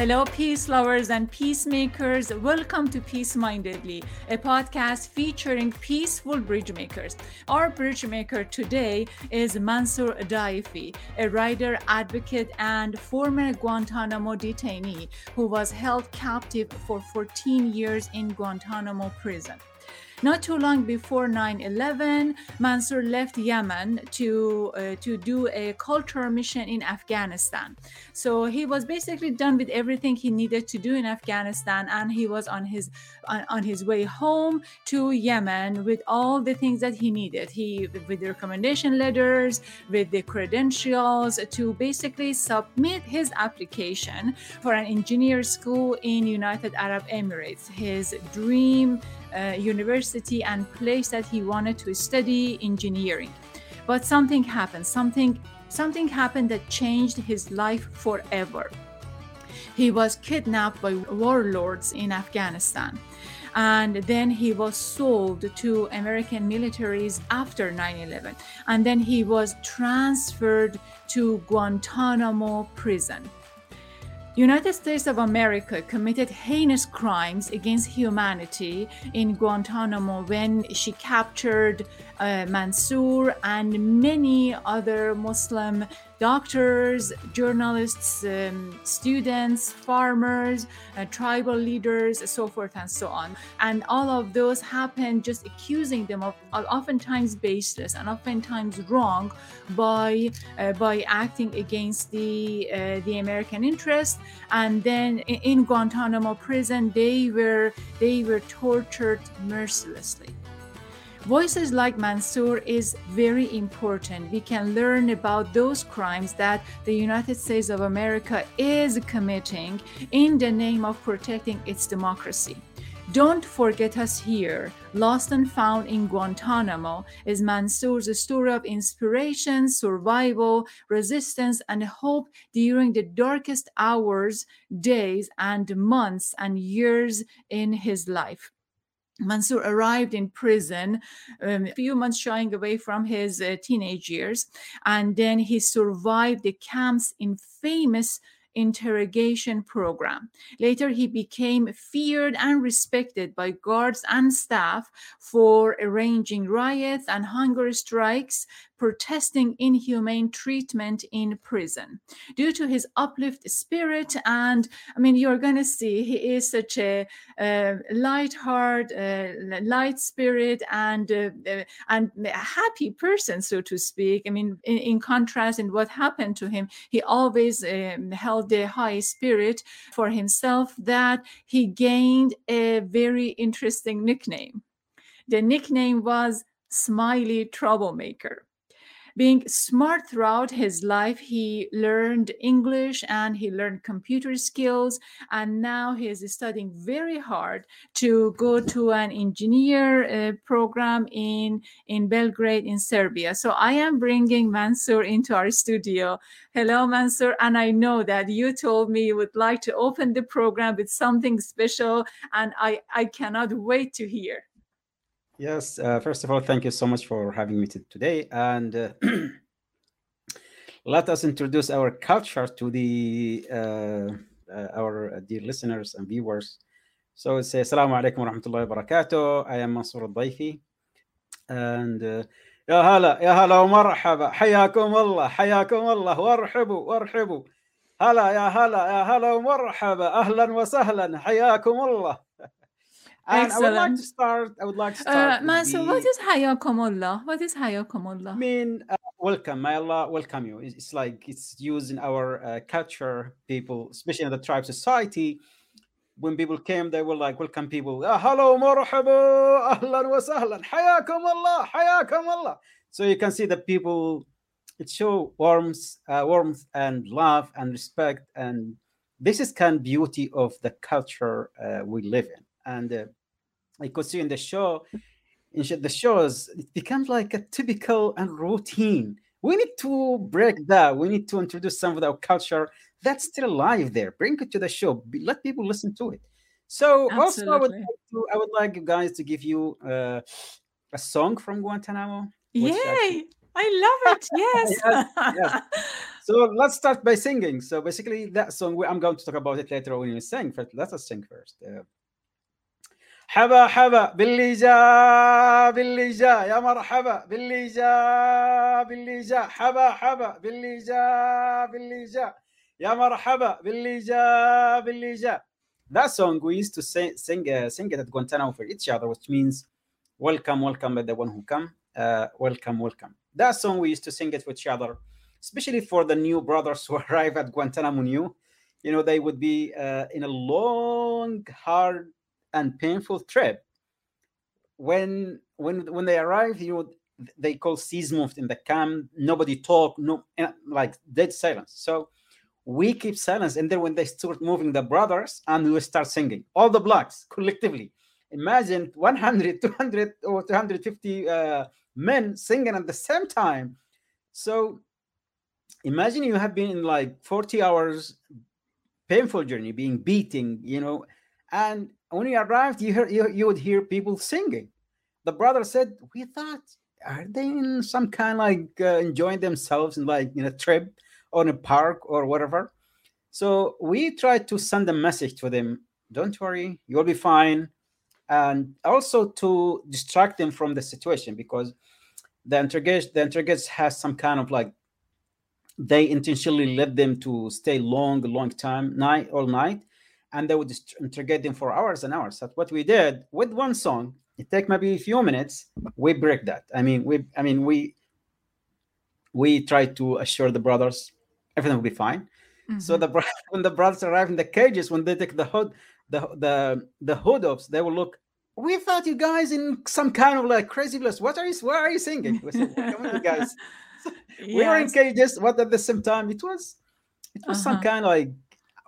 Hello, peace lovers and peacemakers. Welcome to Peace Mindedly, a podcast featuring peaceful bridge makers. Our bridge maker today is Mansour Daifi, a writer, advocate, and former Guantanamo detainee who was held captive for 14 years in Guantanamo prison. Not too long before 9/11, Mansour left Yemen to uh, to do a cultural mission in Afghanistan. So he was basically done with everything he needed to do in Afghanistan, and he was on his on, on his way home to Yemen with all the things that he needed. He with the recommendation letters, with the credentials to basically submit his application for an engineer school in United Arab Emirates. His dream Uh, university and place that he wanted to study engineering. But something happened. Something something happened that changed his life forever. He was kidnapped by warlords in Afghanistan. And then he was sold to American militaries after 9 11. And then he was transferred to Guantanamo prison United States of America committed heinous crimes against humanity in Guantanamo when she captured uh, Mansour and many other Muslim doctors, journalists, um, students, farmers, uh, tribal leaders, so forth and so on. And all of those happen just accusing them of oftentimes baseless and oftentimes wrong by uh, by acting against the uh, the American interest. And then in Guantanamo prison, they were they were tortured mercilessly. Voices like Mansour is very important. We can learn about those crimes that the United States of America is committing in the name of protecting its democracy. Don't forget us here. Lost and Found in Guantanamo is Mansour's story of inspiration, survival, resistance, and hope during the darkest hours, days, and months and years in his life. Mansour arrived in prison um, a few months shying away from his uh, teenage years, and then he survived the camp's infamous interrogation program. Later, he became feared and respected by guards and staff for arranging riots and hunger strikes, protesting inhumane treatment in prison. Due to his uplift spirit, and I mean, you're going to see he is such a light heart, light spirit, and uh, uh, and a happy person, so to speak. I mean, in, in contrast, in what happened to him, he always um, held the high spirit for himself that he gained a very interesting nickname. The nickname was Smiley Troublemaker being smart throughout his life he learned english and he learned computer skills and now he is studying very hard to go to an engineer uh, program in in belgrade in serbia. So i am bringing mansour into our studio. Hello mansour and i know that you told me you would like to open the program with something special and i i cannot wait to hear Yes, uh, first of all, thank you so much for having me today. And uh, let us introduce our culture to the uh, uh our dear listeners and viewers. So it's Assalamu alaikum wa rahmatullahi wa barakatuh. I am Mansour al-Daifi. And uh, يا هلا يا هلا ومرحبا حياكم الله حياكم الله وارحبوا وارحبوا هلا يا هلا يا هلا ومرحبا اهلا وسهلا حياكم الله and Excellent. I would like to start. I would like to start. Uh, Mansour, what is Hayakumullah? What is Hayakumullah? I mean, uh, welcome. May Allah welcome you. It's, it's like it's used in our uh, culture, people, especially in the tribe society. When people came, they were like, welcome people. Ah, hello, marhaba, ahlan wa sahlan, hayakum Allah, hayakum Allah. So you can see that people, it show warmth, uh, warmth and love and respect. And this is kind of beauty of the culture uh, we live in. And I could see in the show, in the shows, it becomes like a typical and routine. We need to break that. We need to introduce some of our culture that's still alive there. Bring it to the show. Let people listen to it. So Absolutely. also, I would, like to, I would like you guys to give you uh, a song from Guantanamo. Yay! I love it. Yes. yes, yes. So let's start by singing. So basically, that song I'm going to talk about it later when we sing. But let us sing first. Uh, حبا حبا باللي جا باللي جا يا مرحبا باللي جا باللي جا حبا حبا باللي جا باللي جا يا مرحبا باللي جا باللي جا That song we used to sing sing, uh, sing it at Guantanamo for each other, which means welcome, welcome by the one who come, uh, welcome, welcome. That song we used to sing it with each other, especially for the new brothers who arrive at Guantanamo New. You know, they would be uh, in a long, hard and painful trip. When when when they arrive, you know, they call seas moved in the camp. Nobody talk, no, like dead silence. So we keep silence, and then when they start moving, the brothers and we start singing, all the blacks collectively. Imagine 100, 200, or 250 uh, men singing at the same time. So imagine you have been in like 40 hours painful journey, being beating, you know, and when you arrived, you, hear, you, you would hear people singing. The brother said, "We thought, are they in some kind like uh, enjoying themselves in like in a trip on a park or whatever?" So we tried to send a message to them. Don't worry, you'll be fine, and also to distract them from the situation because the interrogation the interrogation has some kind of like they intentionally led them to stay long, long time, night all night, and they would just interrogate them for hours and hours. That's what we did with one song. It take maybe a few minutes. We break that. I mean, we I mean we we try to assure the brothers everything will be fine. Mm-hmm. So the when the brothers arrive in the cages, when they take the hood, the the the hood ups, they will look. We thought you guys in some kind of like crazy place. What are you? Why are you singing? We said, Come on, you guys. yes. We were in cages, but at the same time, it was it was uh-huh. some kind of like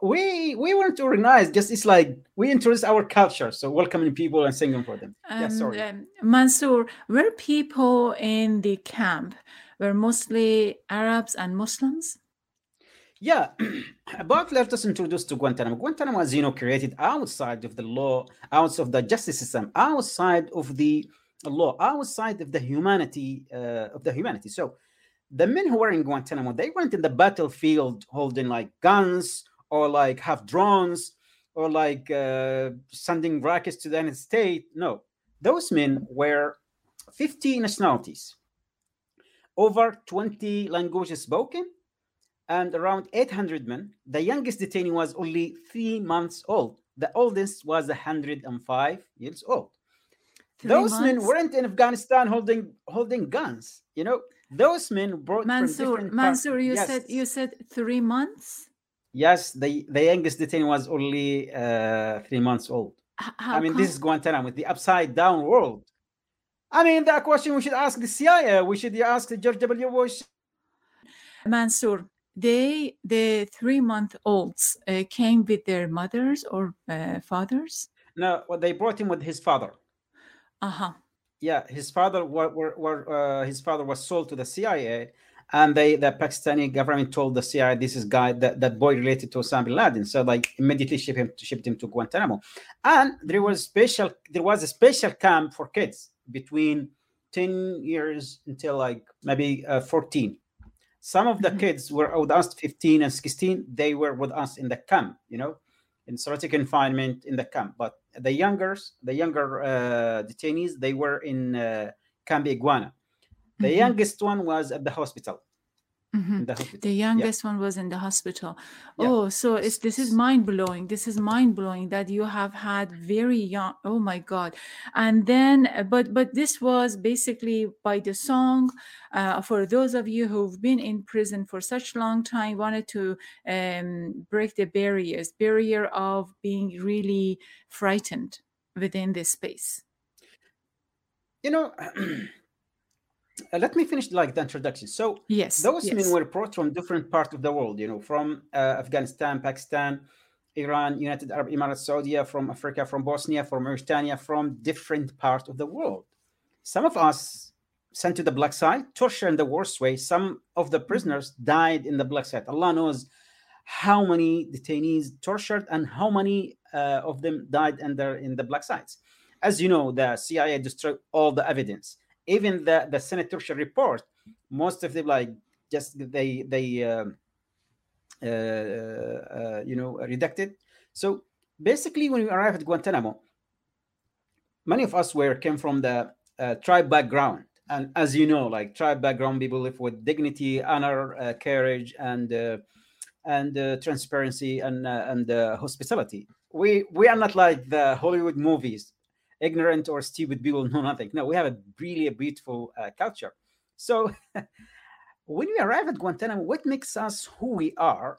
we we weren't organized. Just it's like we introduce our culture, so welcoming people and singing for them. Um, yeah, sorry. Um, Mansour, were people in the camp were mostly Arabs and Muslims? Yeah, about let us introduce to Guantanamo. Guantanamo was, you know, created outside of the law, outside of the justice system, outside of the law, outside of the humanity uh, of the humanity. So, the men who were in Guantanamo, they went in the battlefield holding like guns, or like have drones or like uh, sending rockets to the United States. No, those men were 50 nationalities, over 20 languages spoken, and around 800 men. The youngest detainee was only three months old. The oldest was 105 years old. Three those months? men weren't in Afghanistan holding holding guns. You know, those men brought Mansour. Mansour, you yes. said you said three months. Yes, the, the youngest detainee was only uh, three months old. How I mean, this is Guantanamo, with the upside down world. I mean, that question we should ask the CIA. We should ask the George W. Bush. Mansour, they the three month olds uh, came with their mothers or uh, fathers. No, well, they brought him with his father. Uh huh. Yeah, his father were, were, were uh, his father was sold to the CIA, and they the Pakistani government told the CIA this is guy that, that boy related to Osama bin Laden, so like immediately shipped him shipped him to Guantanamo, and there was special there was a special camp for kids between ten years until like maybe uh, fourteen. Some of the mm-hmm. kids were with us 15 and 16. They were with us in the camp, you know, in solitary confinement in the camp. But the younger, the younger uh, detainees, they were in uh, Camp Iguana the mm-hmm. youngest one was at the hospital. Mm-hmm. The, the, youngest yeah. one was in the hospital. Yeah. Oh, so it's this is mind blowing. This is mind blowing that you have had very young. Oh my God! And then, but but this was basically by the song. Uh, for those of you who've been in prison for such long time, wanted to um, break the barriers, barrier of being really frightened within this space. You know. uh, let me finish like the introduction. So yes, those yes. men were brought from different parts of the world. You know, from uh, Afghanistan, Pakistan, Iran, United Arab Emirates, Saudi, from Africa, from Bosnia, from Mauritania, from different parts of the world. Some of us sent to the black site, torture in the worst way. Some of the prisoners died in the black site. Allah knows how many detainees tortured and how many uh, of them died under in the black sites. As you know, the CIA destroyed all the evidence even the the Senate report, most of them like just they they uh, uh, uh, you know, redacted. So basically, when we arrived at Guantanamo, many of us were came from the uh, tribe background, and as you know, like tribe background people live with dignity, honor, uh, courage, and uh, and uh, transparency and and hospitality. We we are not like the Hollywood movies, ignorant or stupid people know nothing. No, we have a really beautiful uh, culture. So when we arrive at Guantanamo, what makes us who we are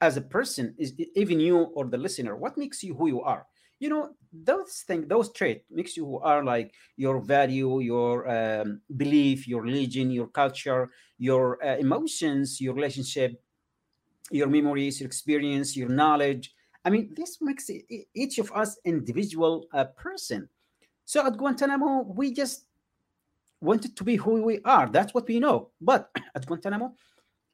as a person is even you or the listener. What makes you who you are? You know those things, those traits makes you who are like your value, your um, belief, your religion, your culture, your uh, emotions, your relationship, your memories, your experience, your knowledge. I mean, this makes each of us individual uh, person. So at Guantanamo, we just wanted to be who we are. That's what we know. But at Guantanamo,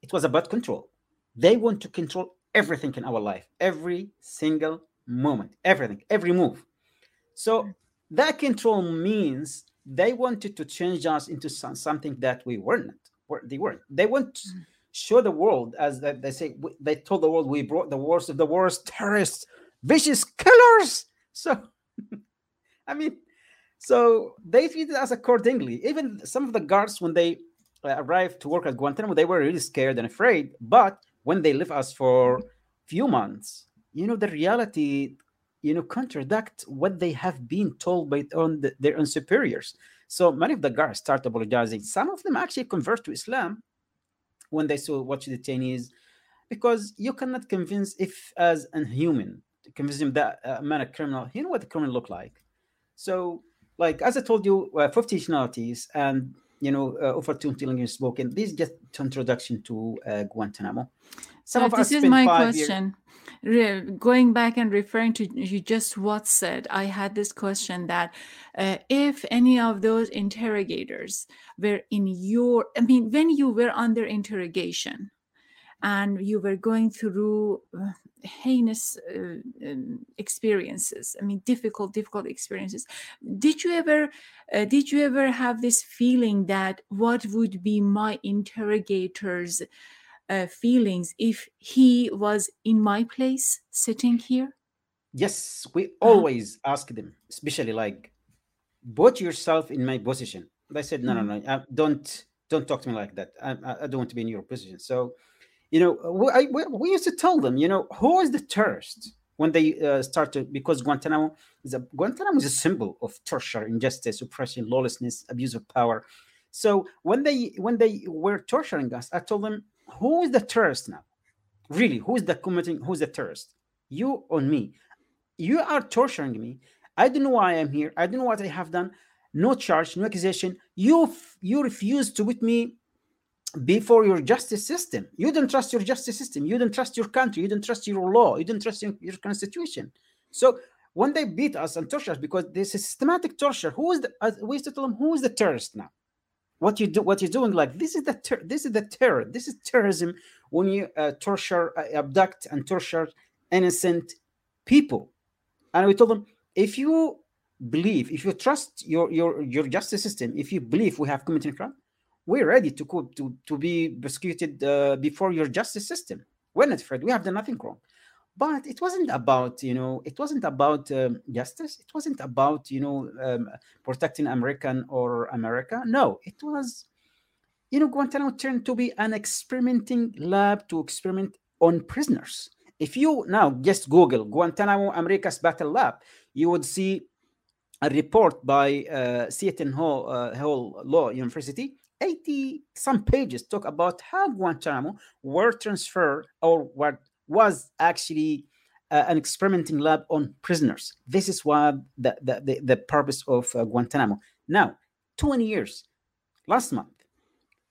it was about control. They want to control everything in our life, every single moment, everything, every move. So that control means they wanted to change us into some, something that we weren't. They weren't. They want to mm. Show the world, as they say, they told the world we brought the worst of the worst terrorists, vicious killers. So, I mean, so they treated us accordingly. Even some of the guards, when they uh, arrived to work at Guantanamo, they were really scared and afraid. But when they left us for few months, you know, the reality, you know, contradict what they have been told by on the, their own superiors. So many of the guards start apologizing. Some of them actually convert to Islam when they saw what the Chinese, because you cannot convince if as a human to convince him that a uh, man a criminal. You know what the criminal look like. So like as I told you, uh, 50 nationalities and you know uh, 20 languages spoken. This is just introduction to uh, Guantanamo. Some of this is my question. Re- going back and referring to you just what said, I had this question that uh, if any of those interrogators were in your, I mean, when you were under interrogation, and you were going through uh, heinous uh, um, experiences i mean difficult difficult experiences did you ever uh, did you ever have this feeling that what would be my interrogator's uh, feelings if he was in my place sitting here yes we uh-huh. always uh-huh. ask them especially like put yourself in my position they said no mm-hmm. no no uh, don't don't talk to me like that I, I don't want to be in your position so you know, we, I, we, used to tell them, you know, who is the terrorist when they uh, started because Guantanamo is a Guantanamo is a symbol of torture, injustice, oppression, lawlessness, abuse of power. So when they when they were torturing us, I told them, who is the terrorist now? Really, who is the committing? Who's the terrorist? You or me? You are torturing me. I don't know why I'm here. I don't know what I have done. No charge, no accusation. You you refuse to put me before your justice system. You don't trust your justice system. You don't trust your country. You don't trust your law. You don't trust your, constitution. So when they beat us and torture us, because this is systematic torture, who is the? Uh, we used to tell them who is the terrorist now. What you do, what you're doing, like this is the ter- this is the terror. This is terrorism when you uh, torture, uh, abduct, and torture innocent people. And we told them if you believe, if you trust your your your justice system, if you believe we have committed crime, we're ready to to to be prosecuted uh, before your justice system. We're not afraid. We have done nothing wrong. But it wasn't about you know it wasn't about um, justice. It wasn't about you know um, protecting American or America. No, it was you know Guantanamo turned to be an experimenting lab to experiment on prisoners. If you now just Google Guantanamo America's Battle Lab, you would see a report by uh, Seton Hall, uh, Hall Law University 80 some pages talk about how Guantanamo were transferred or what was actually uh, an experimenting lab on prisoners. This is what the, the, the, the purpose of uh, Guantanamo. Now, 20 years, last month,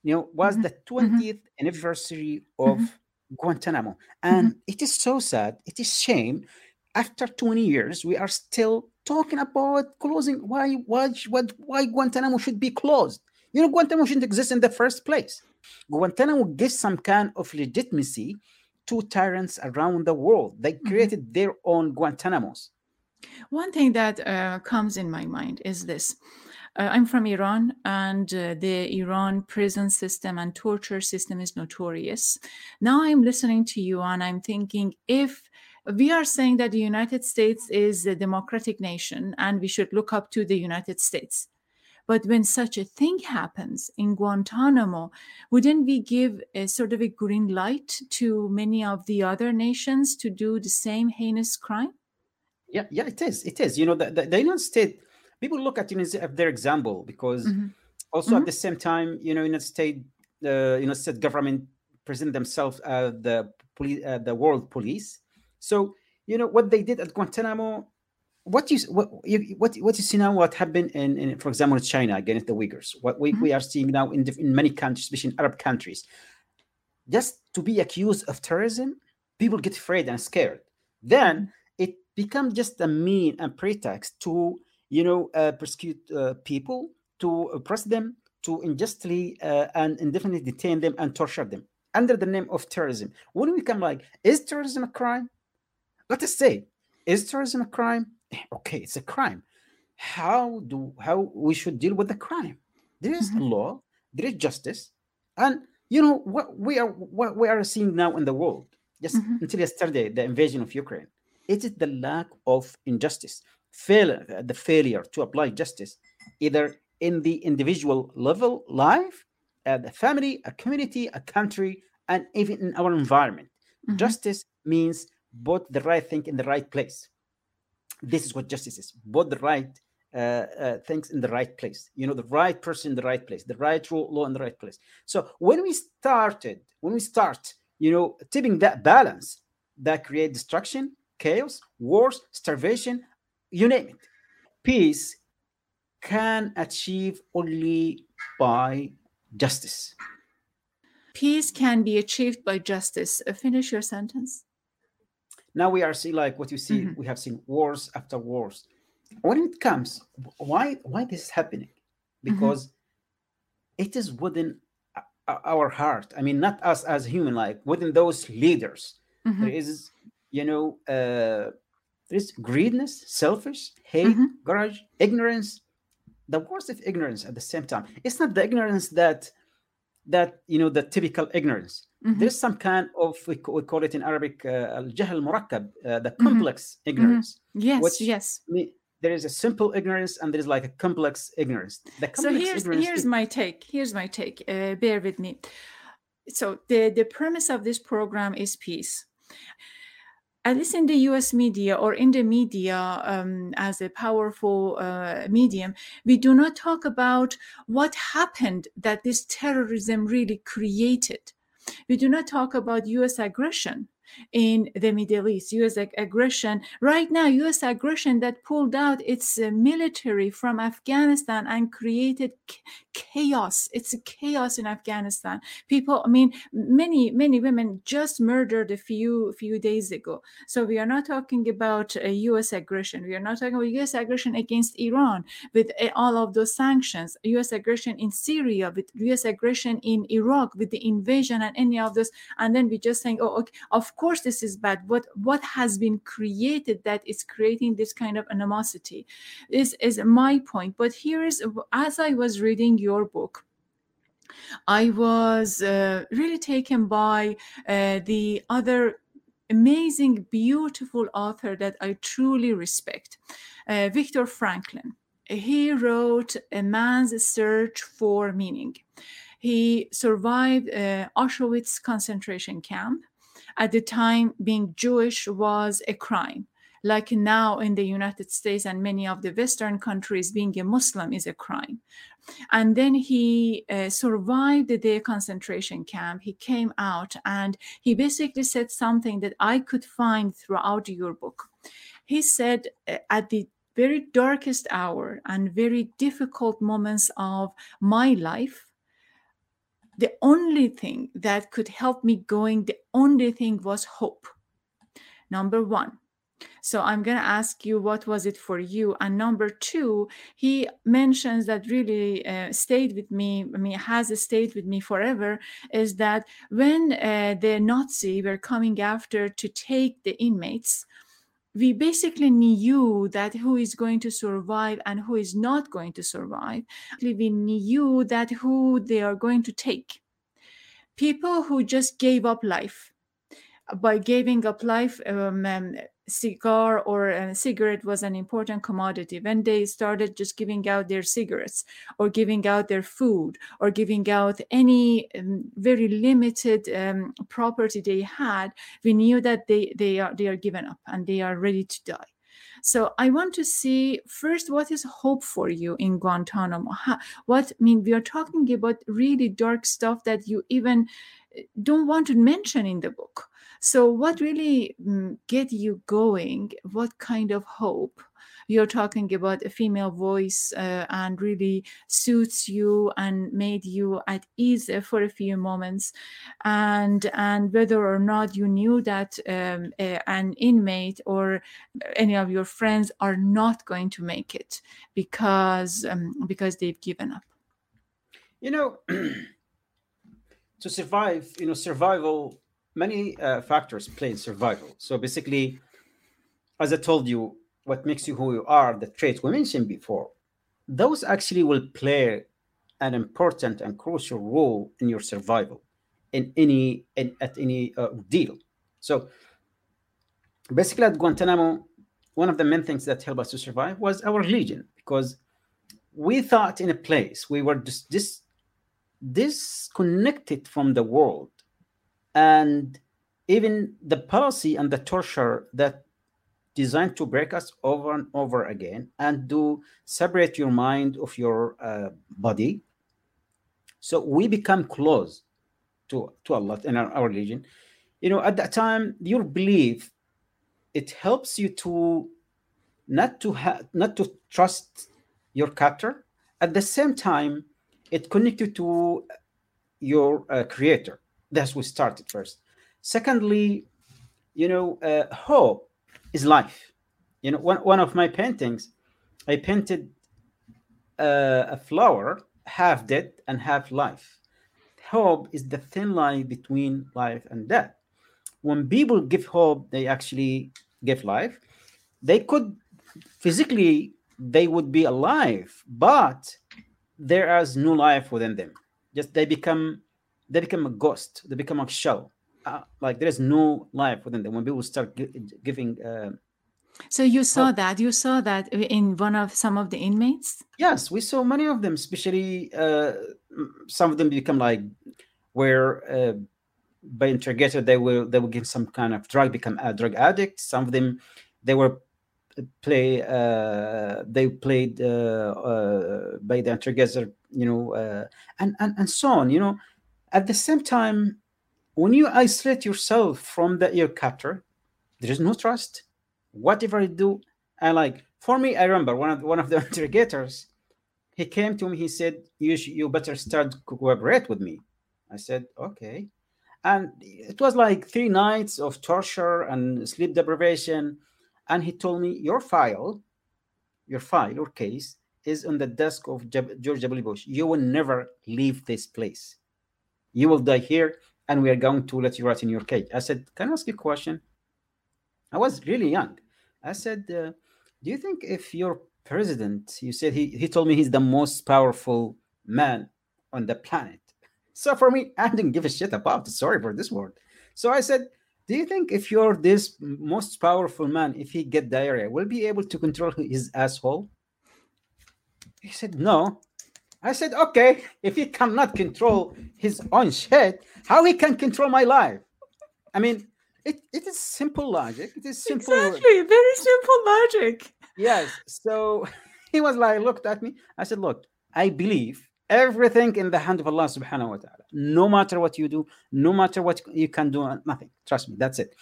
you know, was mm-hmm. the 20th mm-hmm. anniversary of mm-hmm. Guantanamo. And mm-hmm. it is so sad. It is shame. After 20 years, we are still talking about closing. Why, why, why, why Guantanamo should be closed? You know, Guantanamo shouldn't exist in the first place. Guantanamo gives some kind of legitimacy to tyrants around the world. They mm-hmm. created mm-hmm. their own Guantanamos. One thing that uh, comes in my mind is this. Uh, I'm from Iran, and uh, the Iran prison system and torture system is notorious. Now I'm listening to you, and I'm thinking if we are saying that the United States is a democratic nation and we should look up to the United States. But when such a thing happens in Guantanamo, wouldn't we give a sort of a green light to many of the other nations to do the same heinous crime? Yeah, yeah, it is. It is. You know, the, the, the United States, people look at States as their example because mm-hmm. also mm-hmm. at the same time, you know, United States, uh, United States government present themselves as the police, uh, the world police. So you know what they did at Guantanamo. What you what you what, what you see now? What happened in, in for example, China against the Uyghurs? What we, mm-hmm. we are seeing now in, in many countries, especially in Arab countries. Just to be accused of terrorism, people get afraid and scared. Then it becomes just a mean and pretext to you know uh, persecute uh, people to oppress them to unjustly uh, and indefinitely detain them and torture them under the name of terrorism when we come like is terrorism a crime let us say is terrorism a crime okay it's a crime how do how we should deal with the crime there is mm-hmm. law there is justice and you know what we are what we are seeing now in the world just mm-hmm. until yesterday the invasion of ukraine it is the lack of injustice, failure, uh, the failure to apply justice, either in the individual level, life, at the family, a community, a country, and even in our environment. Mm-hmm. Justice means both the right thing in the right place. This is what justice is: both the right uh, uh, things in the right place. You know, the right person in the right place, the right rule, law in the right place. So when we started, when we start, you know, tipping that balance, that create destruction, chaos, wars, starvation, you name it. Peace can achieve only by justice. Peace can be achieved by justice. Uh, finish your sentence. Now we are seeing like what you see. Mm-hmm. We have seen wars after wars. When it comes, why why this is happening? Mm-hmm. Because mm-hmm. it is within our heart. I mean, not us as human, like within those leaders. Mm-hmm. There is you know, uh, there's greediness, selfish, hate, mm-hmm. grudge, ignorance. The worst of ignorance at the same time. It's not the ignorance that that you know the typical ignorance. Mm-hmm. There's some kind of we, call it in Arabic uh, al-jahl murakkab, uh, the mm-hmm. complex mm-hmm. ignorance. Yes, which, yes. there is a simple ignorance and there is like a complex ignorance. Complex so here's here's is... my take. Here's my take. Uh, bear with me. So the the premise of this program is peace at least in the US media or in the media um, as a powerful uh, medium, we do not talk about what happened that this terrorism really created. We do not talk about US aggression in the Middle East, U.S. aggression. Right now, U.S. aggression that pulled out its uh, military from Afghanistan and created chaos. It's a chaos in Afghanistan. People, I mean, many, many women just murdered a few few days ago. So we are not talking about U.S. aggression. We are not talking about U.S. aggression against Iran with uh, all of those sanctions. U.S. aggression in Syria with U.S. aggression in Iraq with the invasion and any of those. And then we just saying, oh, okay, of course this is bad what what has been created that is creating this kind of animosity this is my point but here is as i was reading your book i was uh, really taken by uh, the other amazing beautiful author that i truly respect uh, viktor franklin he wrote a man's search for meaning he survived uh, Auschwitz concentration camp at the time, being Jewish was a crime. Like now in the United States and many of the Western countries, being a Muslim is a crime. And then he uh, survived the concentration camp. He came out and he basically said something that I could find throughout your book. He said, uh, at the very darkest hour and very difficult moments of my life, the only thing that could help me going the only thing was hope number one so i'm going to ask you what was it for you and number two he mentions that really uh, stayed with me i mean has stayed with me forever is that when uh, the nazi were coming after to take the inmates we basically knew that who is going to survive and who is not going to survive. We knew that who they are going to take. People who just gave up life. By giving up life, um, um, cigar or a cigarette was an important commodity when they started just giving out their cigarettes or giving out their food or giving out any um, very limited um, property they had we knew that they they are they are given up and they are ready to die so I want to see first what is hope for you in Guantanamo. What I mean, we are talking about really dark stuff that you even uh, don't want to mention in the book. So, what really mm, get you going? What kind of hope? You're talking about a female voice uh, and really suits you and made you at ease for a few moments, and and whether or not you knew that um, a, an inmate or any of your friends are not going to make it because um, because they've given up. You know. to survive, you know, survival many uh, factors play in survival. So basically, as I told you, what makes you who you are, the traits we mentioned before, those actually will play an important and crucial role in your survival in any in, at any uh, deal. So basically, at Guantanamo, one of the main things that helped us to survive was our religion because we thought in a place we were just dis- disconnected from the world and even the policy and the torture that designed to break us over and over again and to separate your mind of your uh, body. So we become close to to allah in our, our religion. You know at that time your belief it helps you to not to have not to trust your captor. At the same time it connects you to your uh, creator that's what started first. Secondly, you know, uh, hope is life. You know, one, one of my paintings, I painted uh, a flower half dead and half life. Hope is the thin line between life and death. When people give hope, they actually give life. They could physically, they would be alive, but there is no life within them. Just they become they become a ghost. They become a shell. Uh, like there is no life within them. When people start giving. Uh, so you saw hope. that. You saw that in one of some of the inmates. Yes, we saw many of them. Especially uh, some of them become like where uh, by interrogator they will they will give some kind of drug, become a drug addict. Some of them they were play uh, they played uh, uh, by the interrogator you know uh, and, and and so on you know at the same time, when you isolate yourself from the ear captor, there is no trust. Whatever you do, I like for me, I remember one of one of the interrogators. He came to me. He said, "You sh- you better start cooperate with me." I said, "Okay," and it was like three nights of torture and sleep deprivation. And he told me, "Your file, your file, your case is on the desk of George W. Bush. You will never leave this place." You will die here, and we are going to let you rot in your cage. I said, Can I ask you a question? I was really young. I said, uh, Do you think if your president, you said he, he told me he's the most powerful man on the planet. So for me, I didn't give a shit about it. Sorry for this word. So I said, do you think if you're this most powerful man, if he get diarrhea, will be able to control his asshole? He said, no. I said, okay, if he cannot control his own shit, how he can control my life? I mean, it, it is simple logic. It is simple. Exactly, very simple logic. Yes. So he was like, looked at me. I said, look, I believe everything in the hand of Allah subhanahu wa ta'ala. No matter what you do, no matter what you can do, nothing. Trust me, that's it.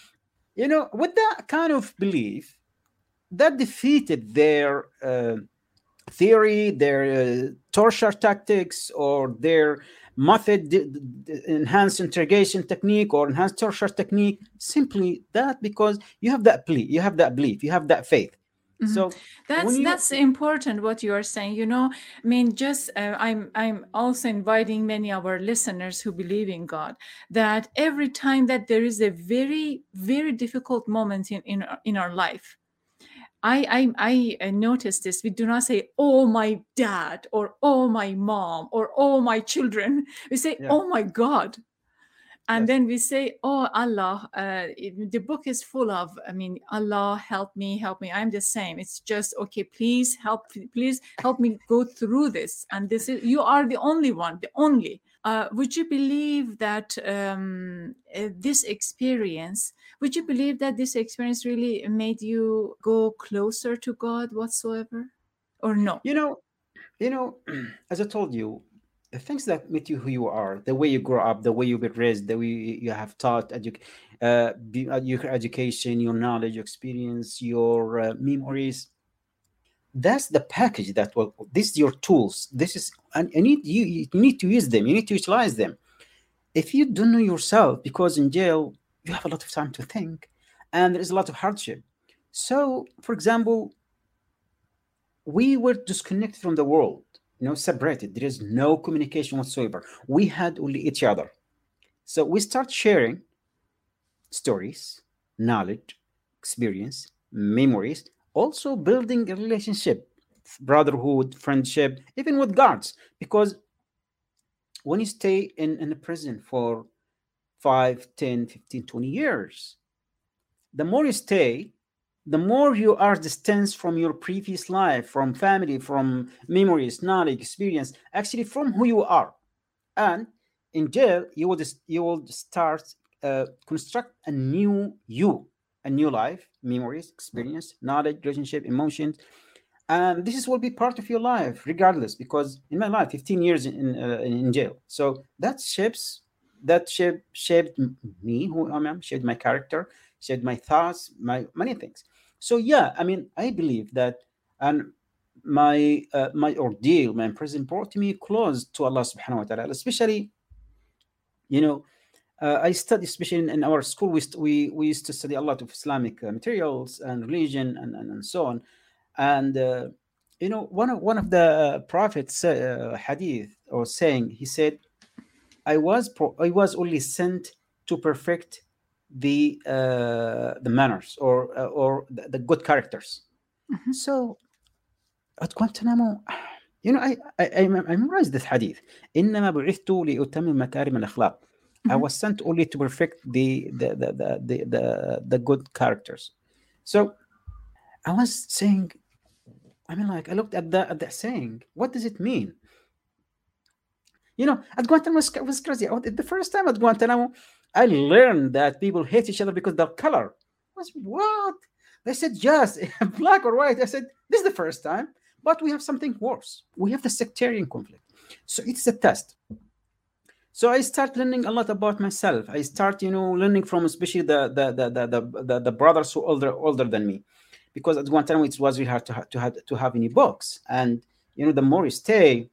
You know, with that kind of belief, that defeated their uh, theory, their uh, torture tactics, or their method enhanced interrogation technique or enhanced torture technique. Simply that because you have that belief, you have that belief, you have that faith. Mm-hmm. So that's you... that's important what you are saying. You know, I mean, just uh, I'm I'm also inviting many of our listeners who believe in God that every time that there is a very very difficult moment in in, in our life, I, I I noticed this. We do not say "Oh my dad" or "Oh my mom" or "Oh my children." We say Yeah. "Oh my God," and Yes. then we say "Oh Allah." Uh, it- the book is full of. I mean, Allah help me, help me. I'm the same. It's just okay. Please help. Please help me go through this. And this is you are the only one, the only. Uh, would you believe that um, uh, this experience? Would you believe that this experience really made you go closer to God whatsoever, or no? You know, you know, as I told you, the things that make you who you are, the way you grow up, the way you've been raised, the way you have taught, edu- uh, uh, your education, your knowledge, your experience, your uh, memories. That's the package that will. This is your tools. This is, and you need you, you need to use them. You need to utilize them. If you don't know yourself, because in jail you have a lot of time to think, and there is a lot of hardship. So, for example, we were disconnected from the world, you know, separated. There is no communication whatsoever. We had only each other. So we start sharing stories, knowledge, experience, memories, also building a relationship, brotherhood, friendship, even with guards. Because when you stay in, in a prison for 5, 10, 15, 20 years, the more you stay, the more you are distanced from your previous life, from family, from memories, knowledge, experience, actually from who you are. And in jail, you will you will start uh, construct a new you, a new life, memories, experience, knowledge, relationship, emotions, and this is will be part of your life regardless. Because in my life, 15 years in in, uh, in jail, so that shapes that shape, shaped me, who I am, shaped my character, shaped my thoughts, my many things. So yeah, I mean, I believe that, and my uh, my ordeal, my prison brought me close to Allah Subhanahu wa Taala. Especially, you know, uh, I study, especially in, in our school, we, we we used to study a lot of Islamic uh, materials and religion and, and and so on. And uh, you know, one of one of the prophets uh, hadith or saying, he said, I was pro- I was only sent to perfect the uh, the manners or uh, or the, the good characters. Mhm. So at Guantanamo, you know, I I, I mem- I memorized this hadith. إنما بعثت لأتمم مكارم الأخلاق. I Mhm. was sent only to perfect the the the the the, the, the good characters. So I was saying, I mean, like I looked at that at that saying. What does it mean? You know, at Guantanamo was, was crazy. Oh, The first time at Guantanamo, I learned that people hate each other because their color. I was what? They said yes, black or white. I said this is the first time, but we have something worse. We have the sectarian conflict. So it's a test. So I start learning a lot about myself. I start, you know, learning from especially the the the the, the, the, the brothers who older older than me, because at Guantanamo it was really hard to have to have to have any books. And you know, the more you stay,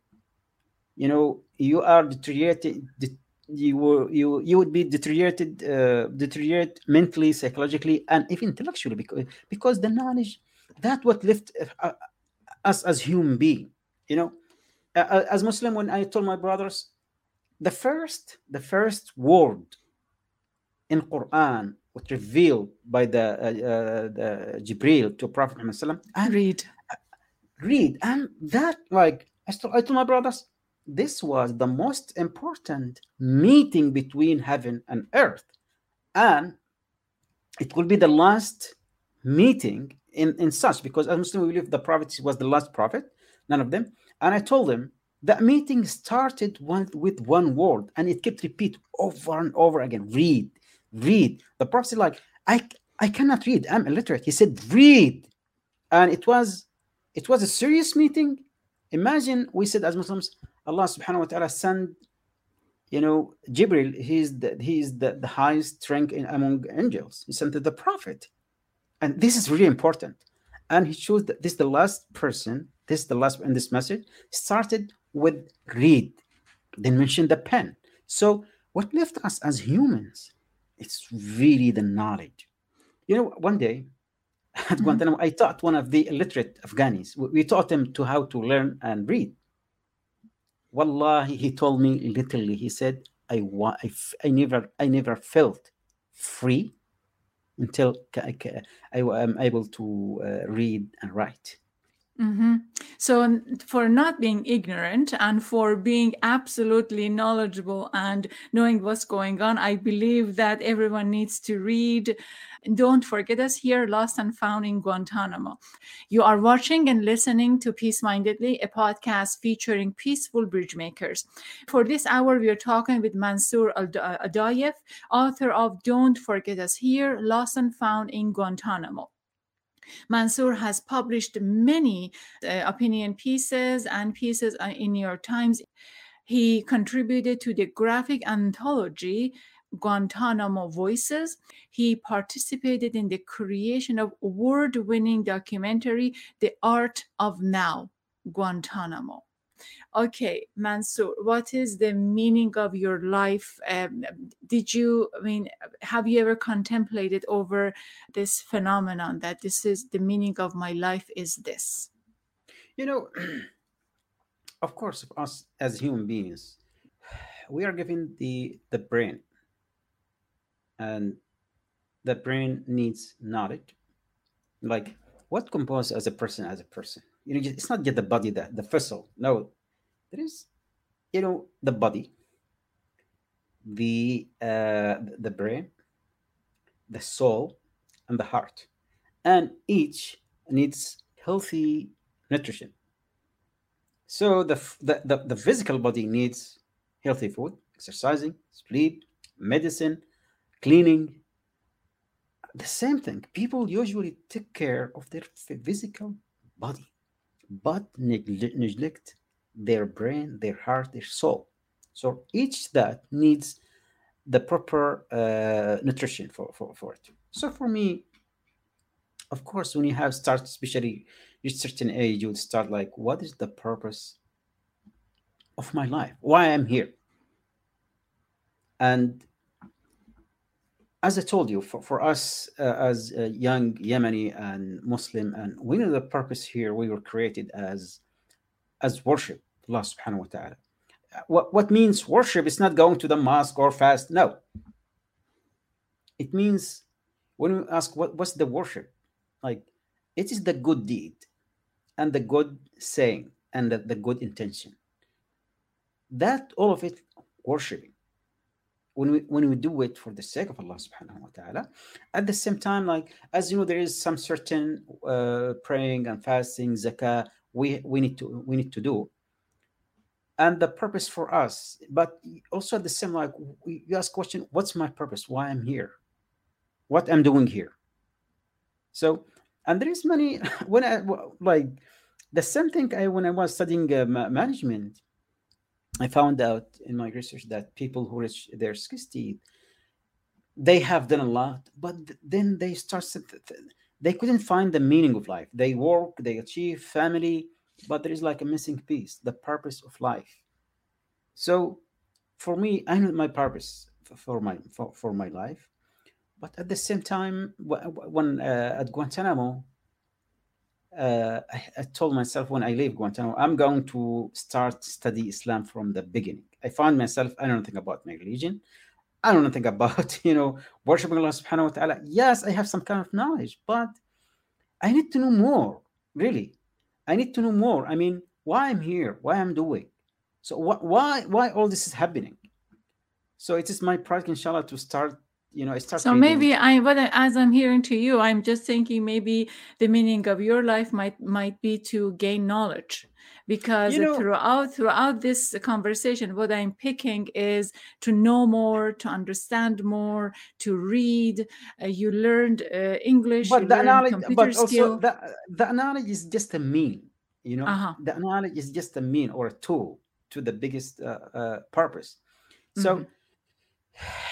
you know, you are deteriorated. de- You were you you would be deteriorated, uh, deteriorate mentally, psychologically, and even intellectually because because the knowledge that what left uh, us as human being. You know, Uh, uh, as Muslim, when I told my brothers, the first the first word in Quran was revealed by the, uh, uh, the Jibril to Prophet Muhammad and Read. read and that like I, I told my brothers this was the most important meeting between heaven and earth and it will be the last meeting in, in such because as Muslims, we believe the prophet was the last prophet none of them. And I told them that meeting started one, with one word and it kept repeat over and over again. Read read. The prophet said like I I cannot read. I'm illiterate. He said read. And it was it was a serious meeting. Imagine we said as muslims allah subhanahu wa ta'ala sent you know jibril he's the he's the, the highest rank in, among angels he sent to the prophet and this is really important and he chose that this is the last person this is the last in this message started with read then mentioned the pen so what left us as humans it's really the knowledge you know one day at Mhm. Guantanamo, I taught one of the illiterate Afghanis. We we taught him to how to learn and read. Wallahi, he told me literally. He said, "I wa- I, I never, I never felt free until I am able to uh, read and write. Mm-hmm. So, for not being ignorant and for being absolutely knowledgeable and knowing what's going on, I believe that everyone needs to read. Don't forget us here, Lost and Found in Guantanamo. You are watching and listening to Peace Mindedly, a podcast featuring peaceful bridge makers. For this hour, we are talking with Mansour Adayfi, author of Don't Forget Us Here, Lost and Found in Guantanamo. Mansour has published many uh, opinion pieces and pieces uh, in New York Times. He contributed to the graphic anthology Guantanamo Voices. He participated in the creation of award-winning documentary The Art of Now, Guantanamo okay mansour what is the meaning of your life? Um, did you i mean have you ever contemplated over this phenomenon that this is the meaning of my life is this? You know of course us as human beings we are given the the brain. And the brain needs knowledge. Like what composes as a person as a person? You know it's not just the body that the vessel. No there is you know the body the uh, the brain the soul and the heart. And each needs healthy nutrition. So the, the the, the physical body needs healthy food exercising sleep medicine cleaning. The same thing people usually take care of their physical body but neglect their brain, their heart, their soul. So each that needs the proper uh, nutrition for, for, for it. So for me, of course, when you have start, especially reach certain age, you would start like, what is the purpose of my life? Why I'm here? And as I told you, for, for us uh, as a young Yemeni and Muslim, and we know the purpose here, we were created as as worship Allah subhanahu wa ta'ala. What, what means worship is not going to the mosque or fast. No. It means when we ask what, what's the worship? Like it is the good deed and the good saying and the, the good intention. That all of it worshiping. When we when we do it for the sake of Allah subhanahu wa ta'ala, at the same time, like as you know, there is some certain uh, praying and fasting, zakah, we we need to we need to do and the purpose for us but also at the same like you ask question what's my purpose? Why i'm here? What i'm doing here? So and there is many when i like the same thing i when i was studying uh, management i found out in my research that people who reach their 60 they have done a lot but then they start they couldn't find the meaning of life. They work they achieve family but there is like a missing piece the purpose of life so for me i know my purpose for my for, for my life but at the same time when uh, at guantanamo uh, I, I, told myself when I leave Guantanamo, I'm going to start study Islam from the beginning. I found myself, I don't think about my religion. I don't think about, you know, worshiping Allah subhanahu wa ta'ala. Yes, I have some kind of knowledge, but I need to know more, really. I need to know more. I mean, why I'm here, why I'm doing. So wh- why why all this is happening? So it is my project, inshallah, to start. You know, start. So reading. maybe I, what I, as I'm hearing to you, I'm just thinking maybe the meaning of your life might might be to gain knowledge because you know, throughout throughout this conversation what i'm picking is to know more to understand more to read uh, you learned uh, english but the analogy but skill. also the, the analogy is just a mean you know uh-huh. the analogy is just a mean or a tool to the biggest uh, uh, purpose so mm-hmm.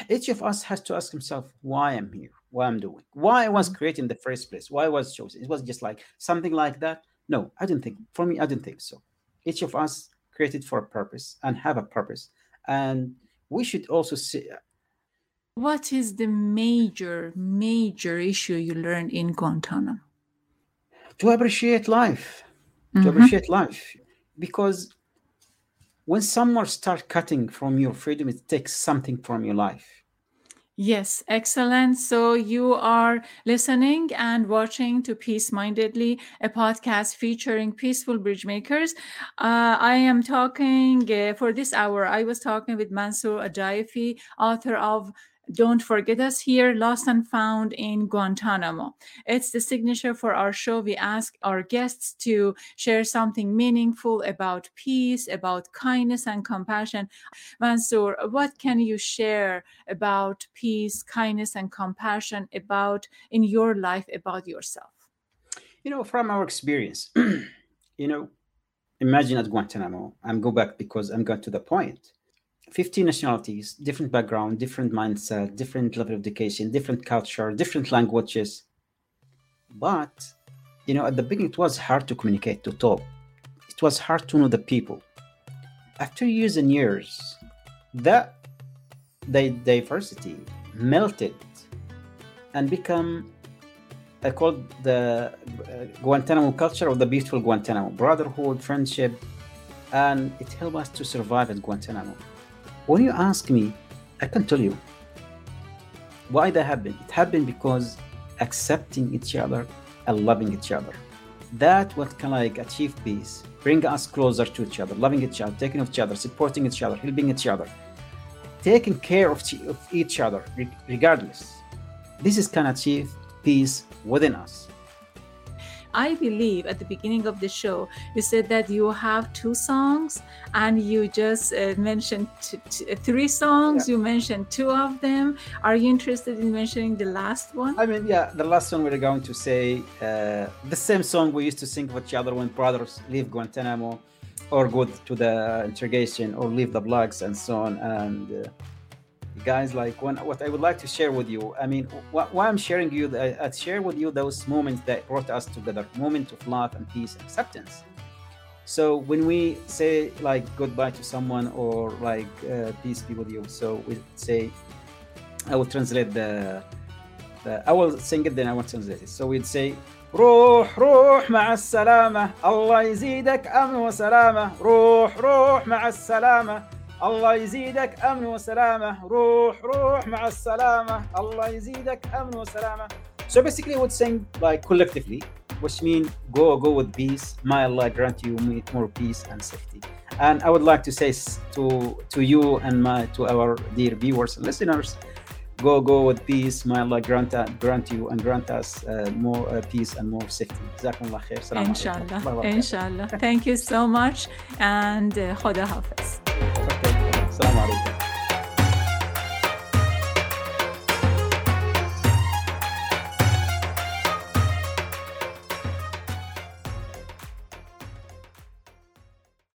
Each of us has to ask himself why i'm here why i'm doing why i was mm-hmm. created in the first place why I was chosen it was just like something like that no, I didn't think. For me, I didn't think so. Each of us created for a purpose and have a purpose, and we should also see. What is the major, major issue you learned in Guantanamo? To appreciate life, mm-hmm. to appreciate life, because when someone starts cutting from your freedom, it takes something from your life. Yes, excellent. So you are listening and watching to Peace Mindedly, a podcast featuring peaceful bridge makers. Uh, I am talking uh, for this hour. I was talking with Mansour Adayfi, author of don't Forget Us Here, Lost and Found in Guantanamo. It's the signature for our show. We ask our guests to share something meaningful about peace, about kindness and compassion. Mansoor, what can you share about peace, kindness, and compassion about in your life, about yourself? You know, from our experience, you know, imagine at Guantanamo, I'm go back because I'm got to the point 50 nationalities, different background, different mindset, different level of education, different culture, different languages. But, you know, at the beginning, it was hard to communicate, to talk. It was hard to know the people. After years and years, that the diversity melted and become I called the uh, Guantanamo culture of the beautiful Guantanamo, brotherhood, friendship, and it helped us to survive at Guantanamo. When you ask me, I can tell you why that happened. It happened because accepting each other and loving each other. That what can like achieve peace, bring us closer to each other, loving each other, taking of each other, supporting each other, helping each other, taking care of, of each other regardless. This is can achieve peace within us. I believe at the beginning of the show, you said that you have two songs and you just uh, mentioned t- t- three songs. Yeah. You mentioned two of them. Are you interested in mentioning the last one? I mean, yeah, the last song we're going to say uh, the same song we used to sing with each other when brothers leave Guantanamo or go to the interrogation or leave the blocks and so on. And uh, guys like when, what i would like to share with you i mean what, why i'm sharing you i share with you those moments that brought us together moment of love and peace and acceptance so when we say like goodbye to someone or like uh, peace be with you so we say i will translate the, the i will sing it then i will translate it so we'd say روح روح مع السلامة الله يزيدك أمن وسلامة روح روح مع السلامة الله يزيدك امن وسلامه روح روح مع السلامه الله يزيدك امن وسلامه so basically would sing like collectively which mean go go with peace may allah grant you more peace and safety and i would like to say to to you and my to our dear viewers and listeners go go with peace may allah grant grant you and grant us uh, more uh, peace and more safety جزاكم الله خير سلام inshallah inshallah thank you so much and uh, خدا حافظ 三毛。